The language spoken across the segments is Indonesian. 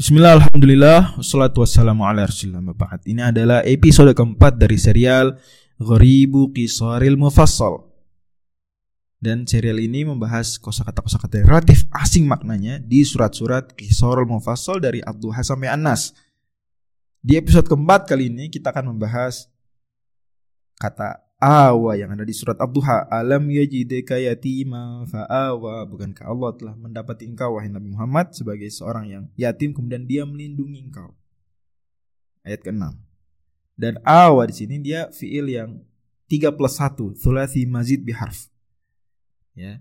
Bismillah, Alhamdulillah, wassalatu wassalamu ala rasulillah ba'd. Ini adalah episode keempat dari serial Gharibu Qisaril Mufassal. Dan serial ini membahas kosakata-kosakata relatif asing maknanya di surat-surat Qisarul Mufassal dari Abdullah sampai Anas. Di episode keempat kali ini kita akan membahas kata awa yang ada di surat Abduha alam yajidka yatima fa'awa. Bukankah Allah telah mendapati engkau wahai Nabi Muhammad sebagai seorang yang yatim kemudian dia melindungi engkau? Ayat ke-6. Dan awa di sini dia fiil yang 3 plus 1 thulathi mazid biharf. Ya.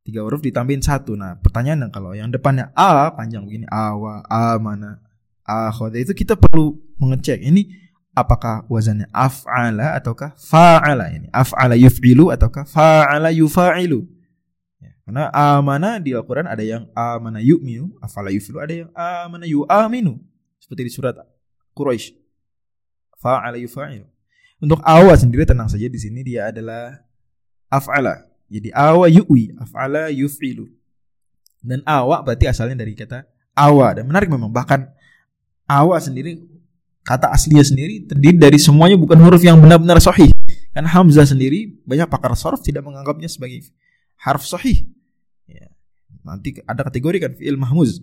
Tiga huruf ditambahin satu. Nah pertanyaan kalau yang depannya a panjang begini. Awa amana akhoda itu kita perlu mengecek. Ini apakah wazannya af'ala ataukah fa'ala ini? Af'ala yuf'ilu ataukah fa'ala yufa'ilu? Ya, karena amana di Al-Qur'an ada yang amana yu'minu af'ala yuf'ilu ada yang amana yu'aminu. Seperti di surat Quraisy fa'ala yufa'ilu. Untuk awa sendiri tenang saja di sini dia adalah af'ala. Jadi awa yu'wi af'ala yuf'ilu. Dan awa berarti asalnya dari kata awa. Dan menarik memang bahkan awa sendiri kata aslinya sendiri terdiri dari semuanya bukan huruf yang benar-benar sahih. Kan Hamzah sendiri banyak pakar sorf tidak menganggapnya sebagai harf sahih. Ya. Nanti ada kategori kan fi'il mahmuz.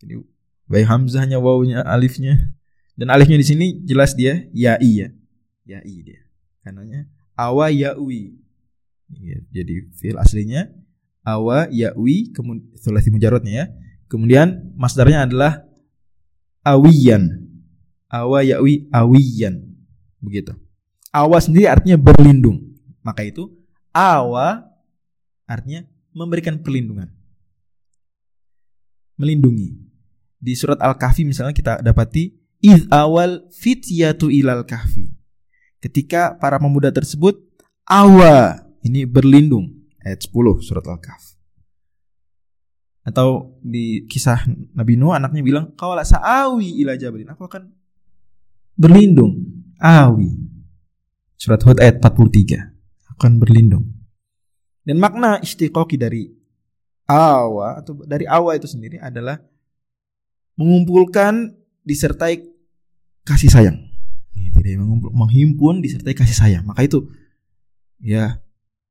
Jadi baik Hamzahnya, wawunya, alifnya. Dan alifnya di sini jelas dia ya iya. Ya i dia. Karenanya awa yawi. Ya, jadi fi'il aslinya awa yawi kemudian mujarotnya ya. Kemudian masdarnya adalah awiyan awa yawi awiyan. Begitu. Awa sendiri artinya berlindung. Maka itu awa artinya memberikan perlindungan. Melindungi. Di surat al-kahfi misalnya kita dapati iz awal fityatu ilal kahfi. Ketika para pemuda tersebut awa ini berlindung. Ayat 10 surat al-kahf. Atau di kisah Nabi Nuh anaknya bilang kawala sa'awi ila jabalin aku akan berlindung. Awi. Surat Hud ayat 43 akan berlindung. Dan makna istiqoki dari awa atau dari awa itu sendiri adalah mengumpulkan disertai kasih sayang. Tidak mengumpul menghimpun disertai kasih sayang. Maka itu ya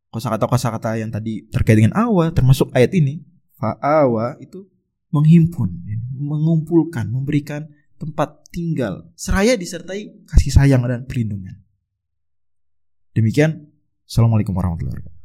kosakata kosakata yang tadi terkait dengan awa termasuk ayat ini awa itu menghimpun mengumpulkan memberikan tempat tinggal, seraya disertai kasih sayang dan perlindungan. Demikian, Assalamualaikum warahmatullahi wabarakatuh.